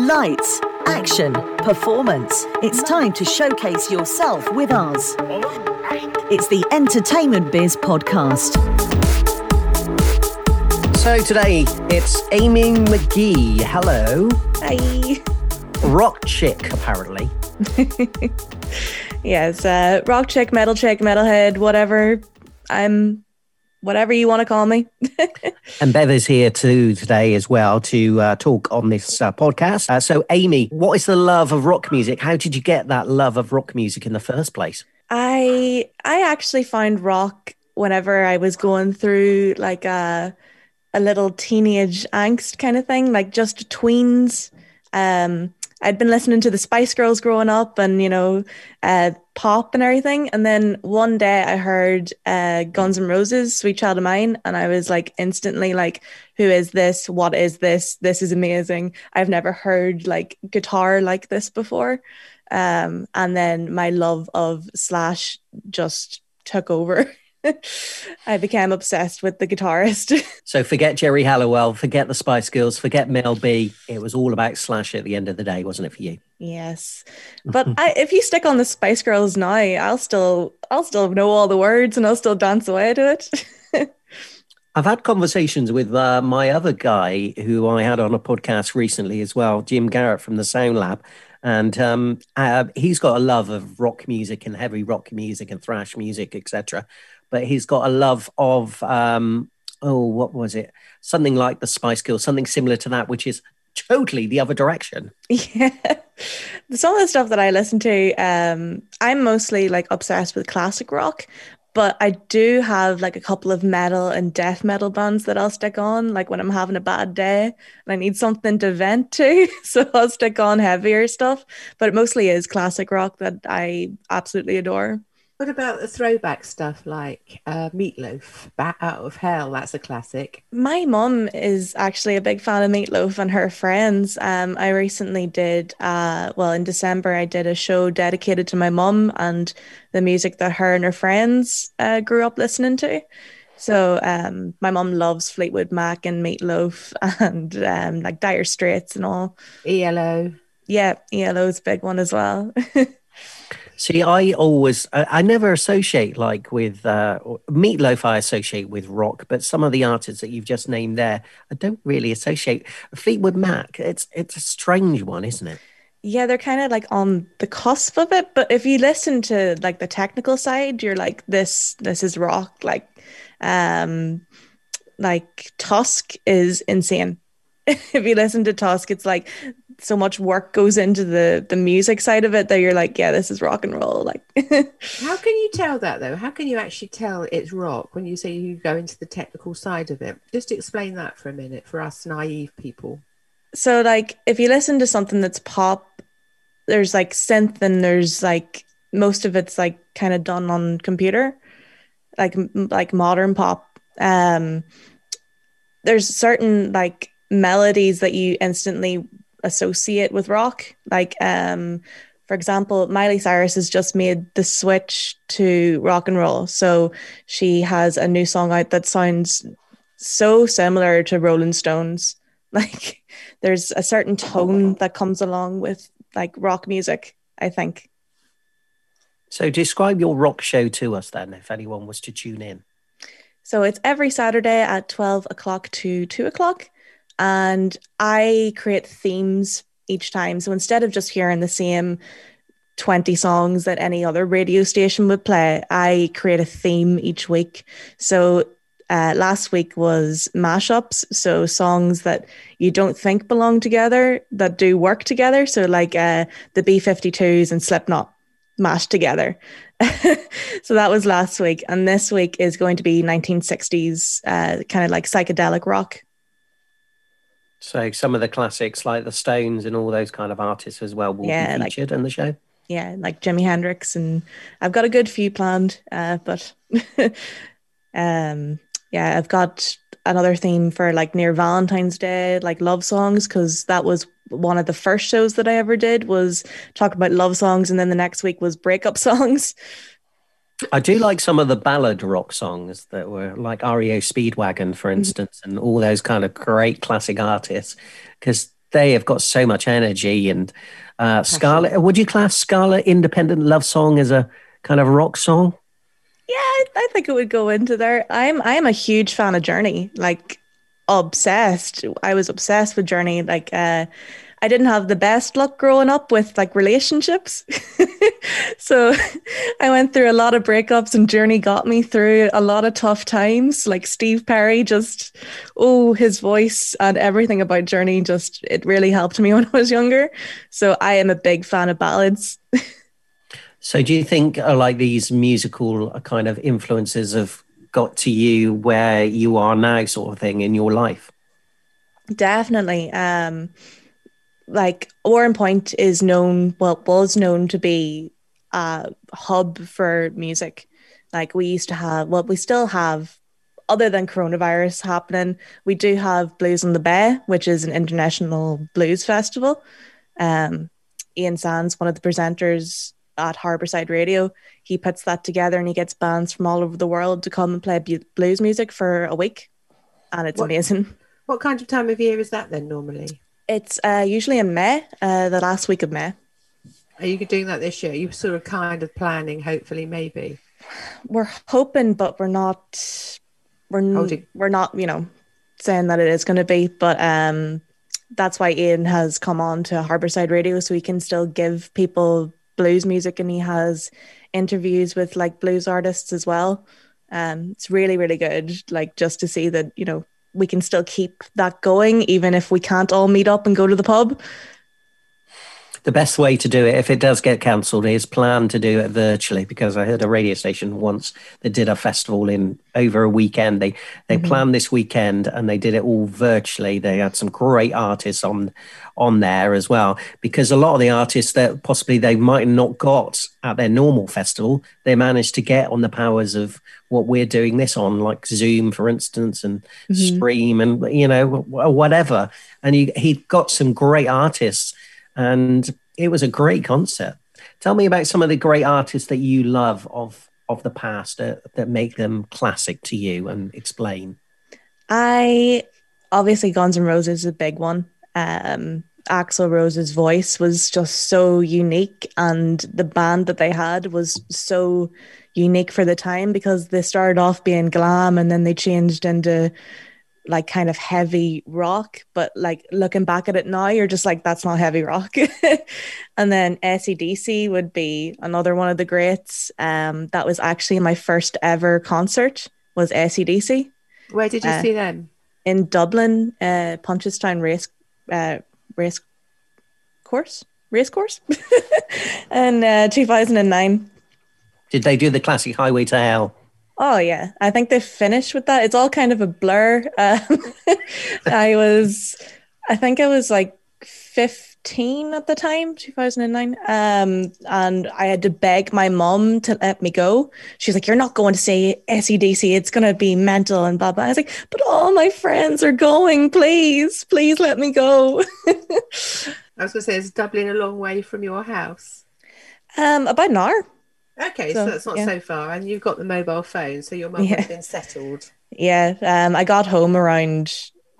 Lights, action, performance. It's time to showcase yourself with us. It's the Entertainment Biz Podcast. So today it's Amy McGee. Hello. Hi. Rock chick, apparently. yes, uh, rock chick, metal chick, metalhead, whatever. I'm whatever you want to call me. and Bev is here too today as well to uh, talk on this uh, podcast. Uh, so, Amy, what is the love of rock music? How did you get that love of rock music in the first place? I I actually found rock whenever I was going through like a a little teenage angst kind of thing, like just tweens. Um, I'd been listening to the Spice Girls growing up and, you know, uh, pop and everything. And then one day I heard uh, Guns N' Roses, Sweet Child of Mine. And I was like, instantly, like, who is this? What is this? This is amazing. I've never heard like guitar like this before. Um, and then my love of Slash just took over. I became obsessed with the guitarist. so forget Geri Halliwell, forget the Spice Girls, forget Mel B. It was all about Slash at the end of the day, wasn't it for you? Yes, but I, if you stick on the Spice Girls now, I'll still, I'll still know all the words and I'll still dance away to it. I've had conversations with uh, my other guy who I had on a podcast recently as well, Jim Garrett from the Sound Lab, and um, uh, he's got a love of rock music and heavy rock music and thrash music, etc but he's got a love of um, oh, what was it? Something like the Spice Girls, something similar to that, which is totally the other direction. Yeah. Some of the stuff that I listen to, um, I'm mostly like obsessed with classic rock, but I do have like a couple of metal and death metal bands that I'll stick on, like when I'm having a bad day and I need something to vent to. So I'll stick on heavier stuff, but it mostly is classic rock that I absolutely adore. What about the throwback stuff like uh, Meatloaf, Bat Out of Hell? That's a classic. My mom is actually a big fan of Meatloaf and her friends. Um, I recently did, uh, well, in December, I did a show dedicated to my mom and the music that her and her friends uh, grew up listening to. So um, my mom loves Fleetwood Mac and Meatloaf and um, like Dire Straits and all. ELO. Yeah, ELO's a big one as well. See, I always, I, never associate like with uh, Meatloaf. I associate with rock, but some of the artists that you've just named there, I don't really associate. Fleetwood Mac, it's it's a strange one, isn't it? Yeah, they're kind of like on the cusp of it. But if you listen to like the technical side, you're like, this this is rock. Like, um, like Tusk is insane. if you listen to Tusk, it's like so much work goes into the the music side of it that you're like, yeah, this is rock and roll. Like, how can you tell that though? How can you actually tell it's rock when you say you go into the technical side of it? Just explain that for a minute for us naive people. So, like, if you listen to something that's pop, there's like synth and there's like most of it's like kind of done on computer, like like modern pop. Um, there's certain like melodies that you instantly associate with rock. Like, um, for example, Miley Cyrus has just made the switch to rock and roll. So she has a new song out that sounds so similar to Rolling Stones. Like, there's a certain tone that comes along with like rock music, I think. So, describe your rock show to us then, if anyone was to tune in. So, it's every Saturday at 12 o'clock to 2 o'clock and I create themes each time. So instead of just hearing the same 20 songs that any other radio station would play, I create a theme each week. So uh, last week was mashups, so songs that you don't think belong together that do work together. So like uh, the B52s and Slipknot mashed together. so that was last week, and this week is going to be 1960s, uh, kind of like psychedelic rock. So some of the classics like the Stones and all those kind of artists as well will yeah, be featured like, in the show. Yeah, like Jimi Hendrix, and I've got a good few planned. Uh, but um, yeah, I've got another theme for like near Valentine's Day, like love songs, because that was one of the first shows that I ever did was talk about love songs, and then the next week was breakup songs. I do like some of the ballad rock songs that were like REO Speedwagon, for mm-hmm. instance, mm-hmm. and all those kind of great classic artists, because they have got so much energy and uh, Scarlet. Would you class Scarlet Independent Love Song as a kind of rock song? Yeah, I, I think it would go into there. I'm I'm a huge fan of Journey, like obsessed. I was obsessed with Journey. Like, uh, I didn't have the best luck growing up with like relationships, so I went through a lot of breakups, and Journey got me through a lot of tough times. Like Steve Perry, just oh, his voice and everything about Journey, just it really helped me when I was younger. So I am a big fan of ballads. So, do you think uh, like these musical uh, kind of influences have got to you where you are now, sort of thing, in your life? Definitely. Um, like Warrenpoint is known, well, was known to be a hub for music. Like we used to have, well, we still have, other than coronavirus happening, we do have Blues on the Bay, which is an international blues festival. Um, Ian Sands, one of the presenters, at Harborside Radio. He puts that together and he gets bands from all over the world to come and play blues music for a week, and it's What- amazing. What kind of time of year is that then normally? It's uh, usually in May, uh, the last week of May. Are you doing that this year? You sort of kind of planning, hopefully, maybe. We're hoping, but we're not. We're n- we're not, you know, saying that it is going to be. But um, that's why Ian has come on to Harborside Radio, so he can still give people blues music, and he has interviews with like blues artists as well. Um, it's really, really good. Like just to see that you know we can still keep that going, even if we can't all meet up and go to the pub. The best way to do it, if it does get cancelled, is plan to do it virtually. Because I heard a radio station once that did a festival in over a weekend. They they mm-hmm. planned this weekend and they did it all virtually. They had some great artists on on there as well. Because a lot of the artists that possibly they might not got at their normal festival, they managed to get on the powers of what we're doing this on, like Zoom, for instance, and mm-hmm. Stream, and you know whatever. And he he got some great artists and it was a great concert. Tell me about some of the great artists that you love of of the past uh, that make them classic to you, and explain. I obviously Guns N' Roses is a big one. Um, Axl Rose's voice was just so unique, and the band that they had was so unique for the time because they started off being glam and then they changed into like kind of heavy rock. But like looking back at it now, you're just like, that's not heavy rock. and then ACDC would be another one of the greats. Um, that was actually my first ever concert was ACDC Where did you Uh, see them? in Dublin, uh, Punchestown race uh, race course race course in uh, 2009. Did they do the classic Highway to Hell? Oh yeah, I think they finished with that. It's all kind of a blur. Um, I was, I think I was like 15 at the time, 2009. Um, and I had to beg my mom to let me go. She's like, "You're not going to see ACDC. It's gonna be mental and blah blah." I was like, "But all my friends are going. Please, please let me go." I was going to say, is Dublin a long way from your house? um, about an hour. Okay, so, So, that's not yeah. so far. And you've got the mobile phone, so your mum Yeah. have been settled. Yeah, um, I got home around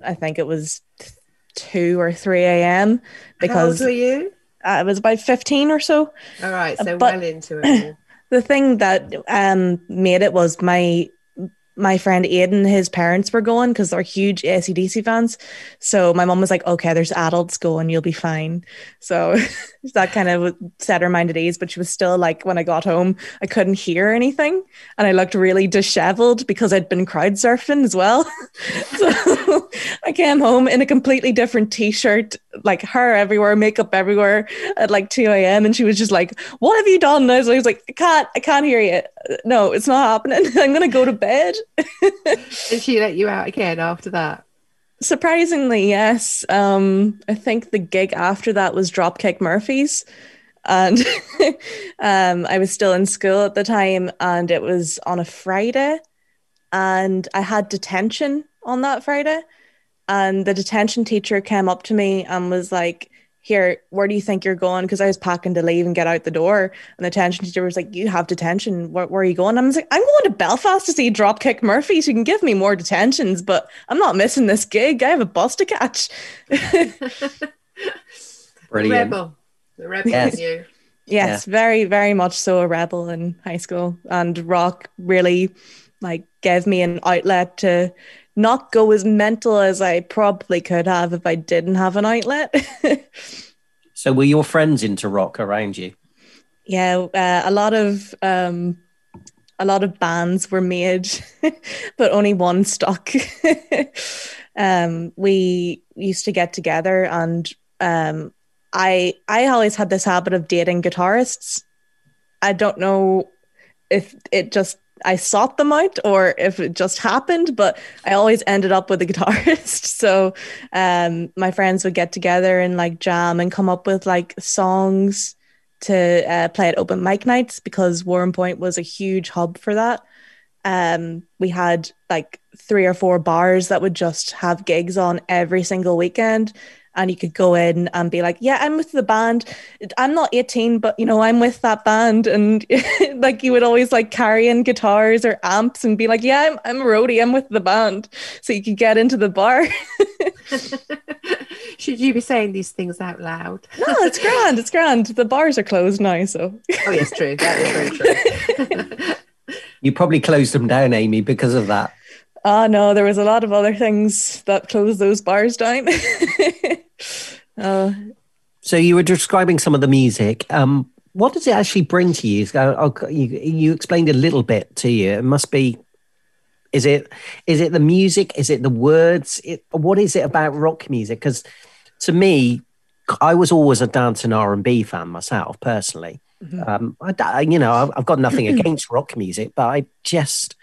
I think it was two or three a.m. because How old were you? I was about fifteen or so. All right, so but- well into it. The thing that um, made it was my my friend Aiden, his parents were going because they're huge ACDC fans. So my mom was like, "Okay, there's adults going, you'll be fine." So that kind of set her mind at ease. But she was still like, when I got home, I couldn't hear anything, and I looked really disheveled because I'd been crowd surfing as well. so I came home in a completely different t-shirt, like hair everywhere, makeup everywhere, at like two a.m. And she was just like, "What have you done?" And I was, I was like, "I can't, I can't hear you. No, it's not happening. I'm gonna go to bed." and she let you out again after that. Surprisingly, yes. Um, I think the gig after that was Dropkick Murphys. And um, I was still in school at the time, and it was on a Friday. And I had detention on that Friday. And the detention teacher came up to me and was like, Here, where do you think you're going? Because I was packing to leave and get out the door. And the detention teacher was like, You have detention. Where, where are you going? I was like, I'm going to Belfast to see Dropkick Murphys. You can give me more detentions, but I'm not missing this gig. I have a bus to catch. Brilliant. Rebel. The rebel Yes. you. Yes, very, very much so a rebel in high school. And rock really like gave me an outlet to not go as mental as I probably could have if I didn't have an outlet. So were your friends into rock around you? yeah, uh, a lot of um a lot of bands were made, but only one stuck. um, we used to get together, and um, I I always had this habit of dating guitarists. I don't know if it just I sought them out or if it just happened, but I always ended up with a guitarist. So um, my friends would get together and like jam and come up with like songs to uh, play at open mic nights because Warrenpoint was a huge hub for that. Um, we had like three or four bars that would just have gigs on every single weekend. And you could go in and be like, yeah, I'm with the band. I'm not 18, but you know, I'm with that band. And like you would always like carry in guitars or amps and be like, yeah, I'm, I'm a roadie. I'm with the band. So you could get into the bar. Should you be saying these things out loud? no, it's grand. It's grand. The bars are closed now. So Oh, yes, true. That is very true. You probably closed them down, Amy, because of that. Ah, no, there was a lot of other things that closed those bars down. uh, So you were describing some of the music. Um, what does it actually bring to you? You, explained a little bit to you. It must be. Is it is it the music? Is it the words? It, what is it about rock music? Because to me, I was always a dance and R and B fan myself, personally. Mhm. Um, I, you know, I've got nothing against rock music, but I just,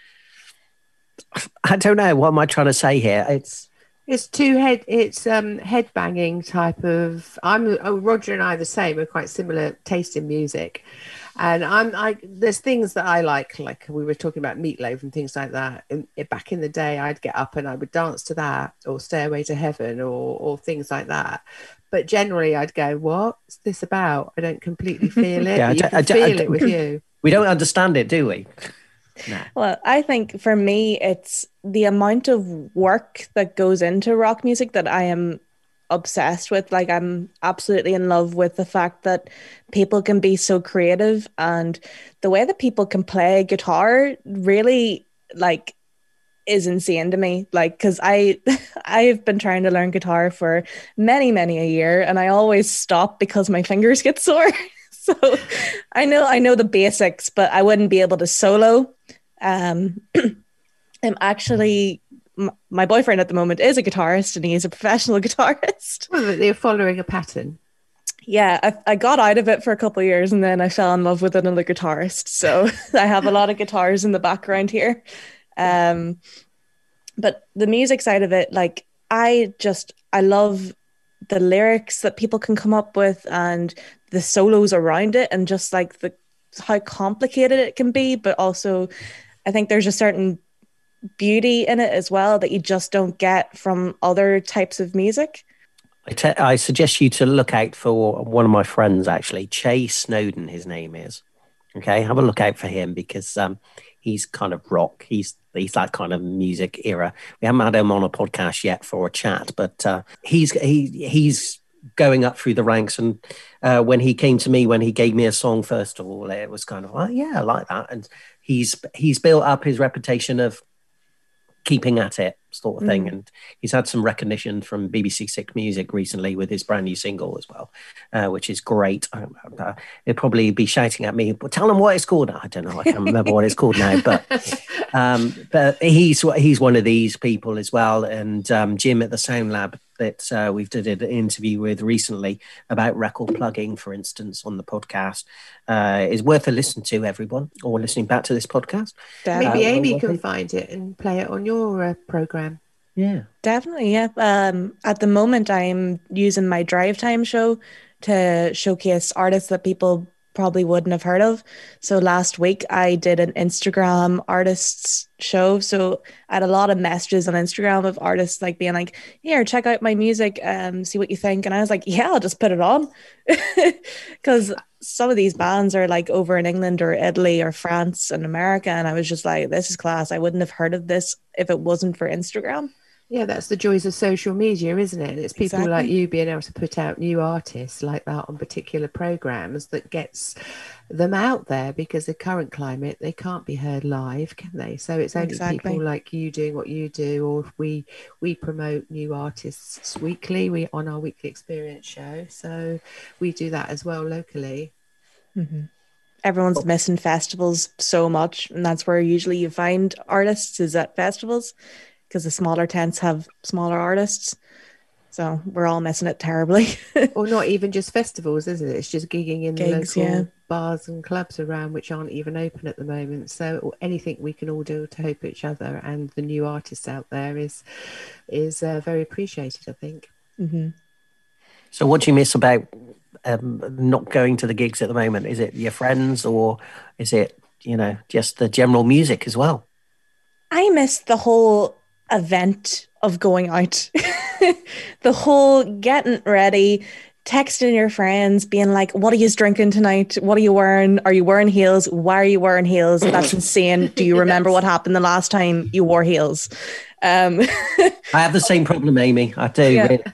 I don't know. What am I trying to say here? It's It's two head. It's um head banging type of. I'm oh, Roger and I are the same. We're quite similar taste in music, and I'm I. There's things that I like, like we were talking about meatloaf and things like that. And back in the day, I'd get up and I would dance to that, or Stairway to Heaven, or or things like that. But generally, I'd go, "What's this about?" I don't completely feel it. Yeah, I you don't- can I don't- I feel it with you. we don't understand it, do we? No. well, I think for me, it's the amount of work that goes into rock music that I am obsessed with. Like, I'm absolutely in love with the fact that people can be so creative and the way that people can play guitar really, like, is insane to me like because i i've been trying to learn guitar for many many a year and i always stop because my fingers get sore so i know i know the basics but i wouldn't be able to solo um i'm actually m- my boyfriend at the moment is a guitarist and he is a professional guitarist. Well, they're following a pattern. yeah I, I got out of it for a couple of years and then i fell in love with another guitarist. So i have a lot of guitars in the background here. Um but the music side of it like i just i love the lyrics that people can come up with and the solos around it and just like the how complicated it can be but also i think there's a certain beauty in it as well that you just don't get from other types of music I te- I suggest you to look out for one of my friends, actually, Chase Snowden. His name is. Okay, have a look out for him because um, he's kind of rock. He's he's that kind of music era. We haven't had him on a podcast yet for a chat, but uh, he's he he's going up through the ranks. And uh, when he came to me, when he gave me a song, first of all, it was kind of like, yeah, I like that. And he's he's built up his reputation of keeping at it sort of thing. And he's had some recognition from bbc six music recently with his brand new single as well uh, which is great. Uh, he'll probably be shouting at me but tell him what it's called. I don't know. I can't remember what it's called now but um, but he's he's one of these people as well. And um, jim at the sound lab that uh, we've did an interview with recently about record plugging for instance on the podcast uh, is worth a listen to everyone or listening back to this podcast Maybe Uh, Amy can well, find it and play it on your uh, program. yeah Definitely, yeah. Um, at the moment, I'm using my drive time show to showcase artists that people probably wouldn't have heard of. So last week, I did an Instagram artists show. So I had a lot of messages on Instagram of artists like being like, "Here, check out my music, um, see what you think." And I was like, "Yeah, I'll just put it on," because some of these bands are like over in England or Italy or France and America, and I was just like, "This is class." I wouldn't have heard of this if it wasn't for Instagram. Yeah, that's the joys of social media, isn't it? And it's people Exactly. like you being able to put out new artists like that on particular programs that gets them out there because the current climate they can't be heard live, can they? So it's only Exactly. people like you doing what you do, or if we we promote new artists weekly, we on our weekly experience show. So we do that as well locally. Mm-hmm. Everyone's oh. missing festivals so much, and that's where usually you find artists is at festivals because the smaller tents have smaller artists. So we're all missing it terribly. or not even just festivals, is it? It's just gigging in Gigs, the local yeah. bars and clubs around which aren't even open at the moment. So or anything we can all do to help each other and the new artists out there is is uh, very appreciated. I think. So, what do you miss about um, not going to the gigs at the moment? Is it your friends, or is it you know just the general music as well? I miss the whole event of going out. the whole getting ready, texting your friends, being like, What are you drinking tonight? What are you wearing? Are you wearing heels? Why are you wearing heels? That's insane. Do you remember Yes. what happened the last time you wore heels? Um, I have the same problem, Amy. I do. Yeah. really.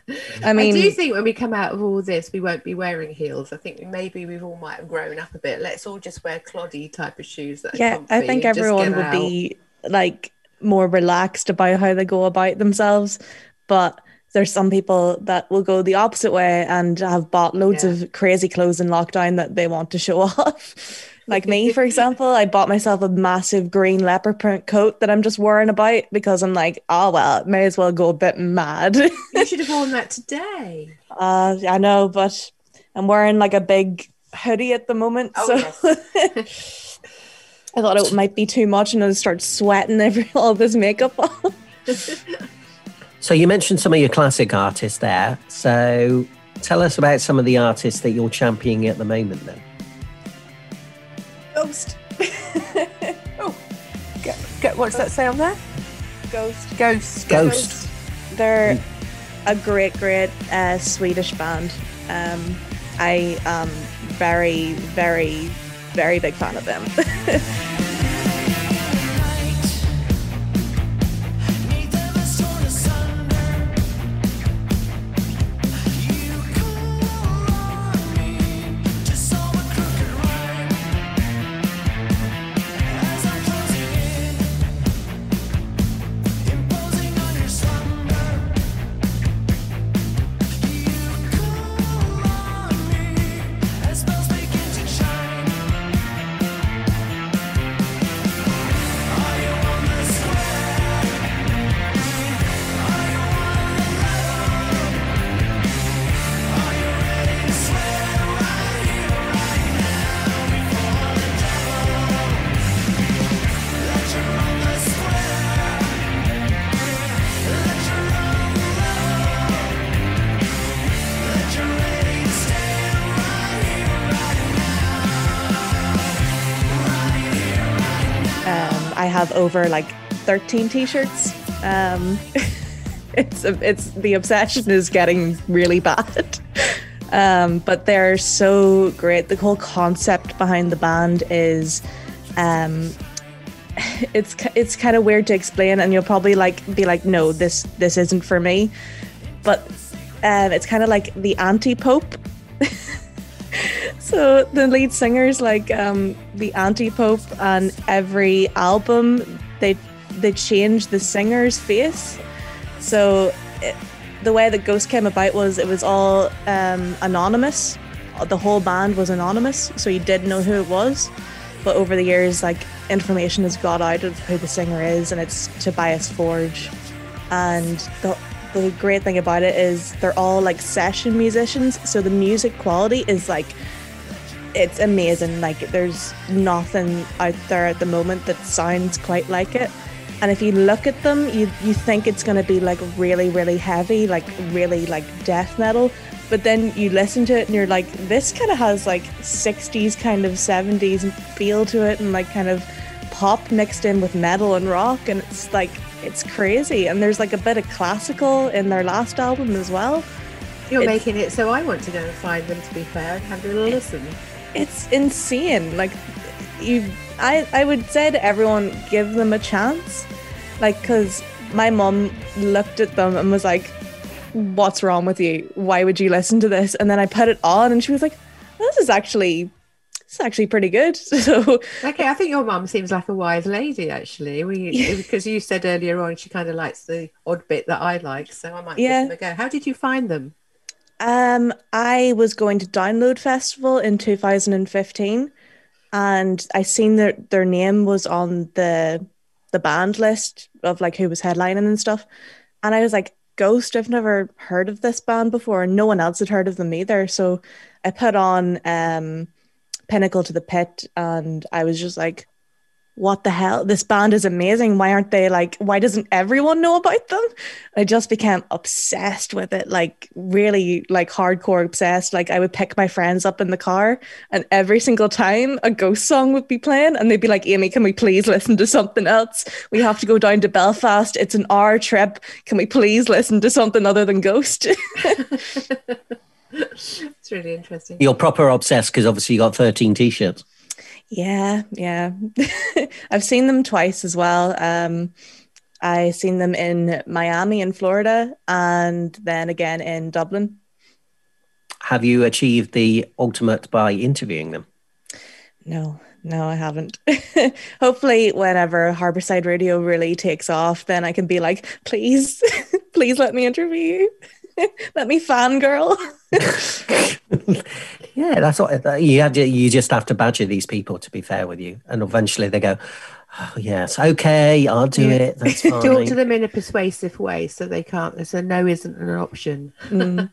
I mean, I do think when we come out of all this, we won't be wearing heels. I think maybe we've all might have grown up a bit. Let's all just wear cloddy type of shoes. That yeah, I think everyone would out. be like more relaxed about how they go about themselves. But there's some people that will go the opposite way and have bought loads Yeah. of crazy clothes in lockdown that they want to show off. like me, for example, I bought myself a massive green leopard print coat that I'm just wearing about because I'm like, oh well, may as well go a bit mad. You should have worn that today. uh, I know, but I'm wearing like a big hoodie at the moment, Oh, so I thought it might be too much, and I'd start sweating every all this makeup off. So, you mentioned some of your classic artists there. So, tell us about some of the artists that you're championing at the moment. Then, Ghost, oh, Go, go, what's that say on there? Ghost. Ghost. Ghost. They're a great, great uh, Swedish band. Um, I am very, very, very big fan of them. I have over like 13 t-shirts. Um, it's it's the obsession is getting really bad. Um, but they're so great. The whole concept behind the band is, um, it's it's kind of weird to explain, and you'll probably like be like, no, this this isn't for me. But um, it's kind of like the anti-pope. So the lead singer's like um, the anti-pope, on every album they they change the singer's face. So it, the way that Ghost came about was it was all um, anonymous. The whole band was anonymous, so you didn't know who it was. But over the years, like information has got out of who the singer is, and it's Tobias Forge. And the the great thing about it is they're all like session musicians, so the music quality is like it's amazing. Like there's nothing out there at the moment that sounds quite like it. And if you look at them, you you think it's gonna be like really, really heavy, like really like death metal. But then you listen to it and you're like, this kind of has like 60s kind of 70s feel to it and like kind of pop mixed in with metal and rock and it's like it's crazy. And there's like a bit of classical in their last album as well. You're It's- making it so I want to go and find them. To be fair, and have a little listen. it's insane. Like you, I, I would say to everyone, give them a chance. Like, cause my mom looked at them and was like, What's wrong with you? Why would you listen to this? And then I put it on and she was like, This is actually it's actually pretty good. So okay, I think your mum seems like a wise lady actually. We yeah. because you said earlier on she kind of likes the odd bit that I like, so I might yeah. give them a go. How did you find them? Um, I was going to Download Festival in 2015, and I seen their their name was on the the band list of like who was headlining and stuff, and I was like, Ghost. I've never heard of this band before, and no one else had heard of them either. So I put on um Pinnacle to the Pit, and I was just like, what the hell? This band is amazing. Why aren't they like, why doesn't everyone know about them? I just became obsessed with it, like really like hardcore obsessed. Like I would pick my friends up in the car and every single time a ghost song would be playing and they'd be like, Amy, can we please listen to something else? We have to go down to Belfast. It's an hour trip. Can we please listen to something other than Ghost? it's really interesting. You're proper obsessed because obviously you got 13 t-shirts. Yeah, yeah. I've seen them twice as well. Um, I seen them in Miami in Florida and then again in Dublin. Have you achieved the ultimate by interviewing them? No, no, I haven't. Hopefully, whenever Harborside Radio really takes off, then I can be like, please, please let me interview you. let me fangirl. yeah, that's what you have. To, you just have to badger these people. To be fair with you, and eventually they go, "Oh yes, okay, I'll do yeah. it. That's fine." Talk to them in a persuasive way, so they can't. So no isn't an option. mm.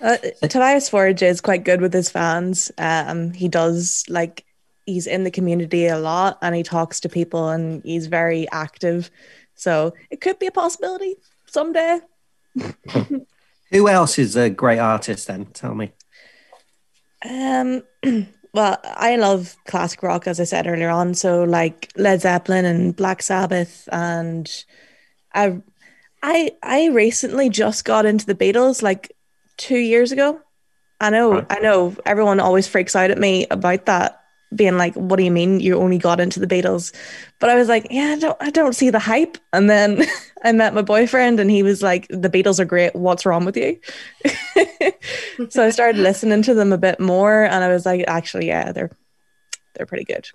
uh, Tobias Forge is quite good with his fans. Um, he does like he's in the community a lot, and he talks to people, and he's very active. So it could be a possibility someday. Who else is a great artist then? Tell me. Um, well, I love classic rock, as I said earlier on. So like Led Zeppelin and Black Sabbath, and I, I, I recently just got into the Beatles like two years ago. I know, right. I know. Everyone always freaks out at me about that, being like, "What do you mean you only got into the Beatles?" But I was like, "Yeah, I don't, I don't see the hype." And then I met my boyfriend, and he was like, "The Beatles are great. What's wrong with you?" so I started listening to them a bit more, and I was like, "Actually, yeah, they're they're pretty good."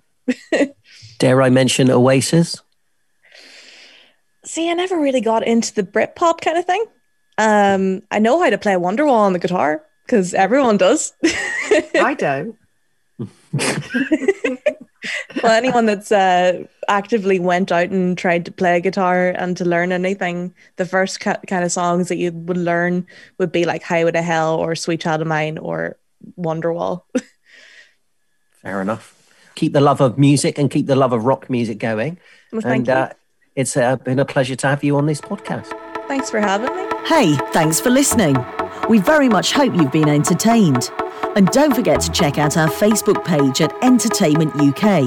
Dare I mention Oasis? See, I never really got into the Britpop kind of thing. Um, I know how to play Wonderwall on the guitar because everyone does. I don't. well, anyone that's uh, actively went out and tried to play guitar and to learn anything, the first ca- kind of songs that you would learn would be like Highway to Hell or Sweet Child of Mine or Wonderwall. Fair enough. Keep the love of music and keep the love of rock music going. Well, and uh, it's uh, been a pleasure to have you on this podcast. Thanks for having me. Hey, thanks for listening. We very much hope you've been entertained. And don't forget to check out our Facebook page at Entertainment UK.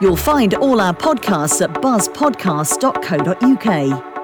You'll find all our podcasts at buzzpodcast.co.uk.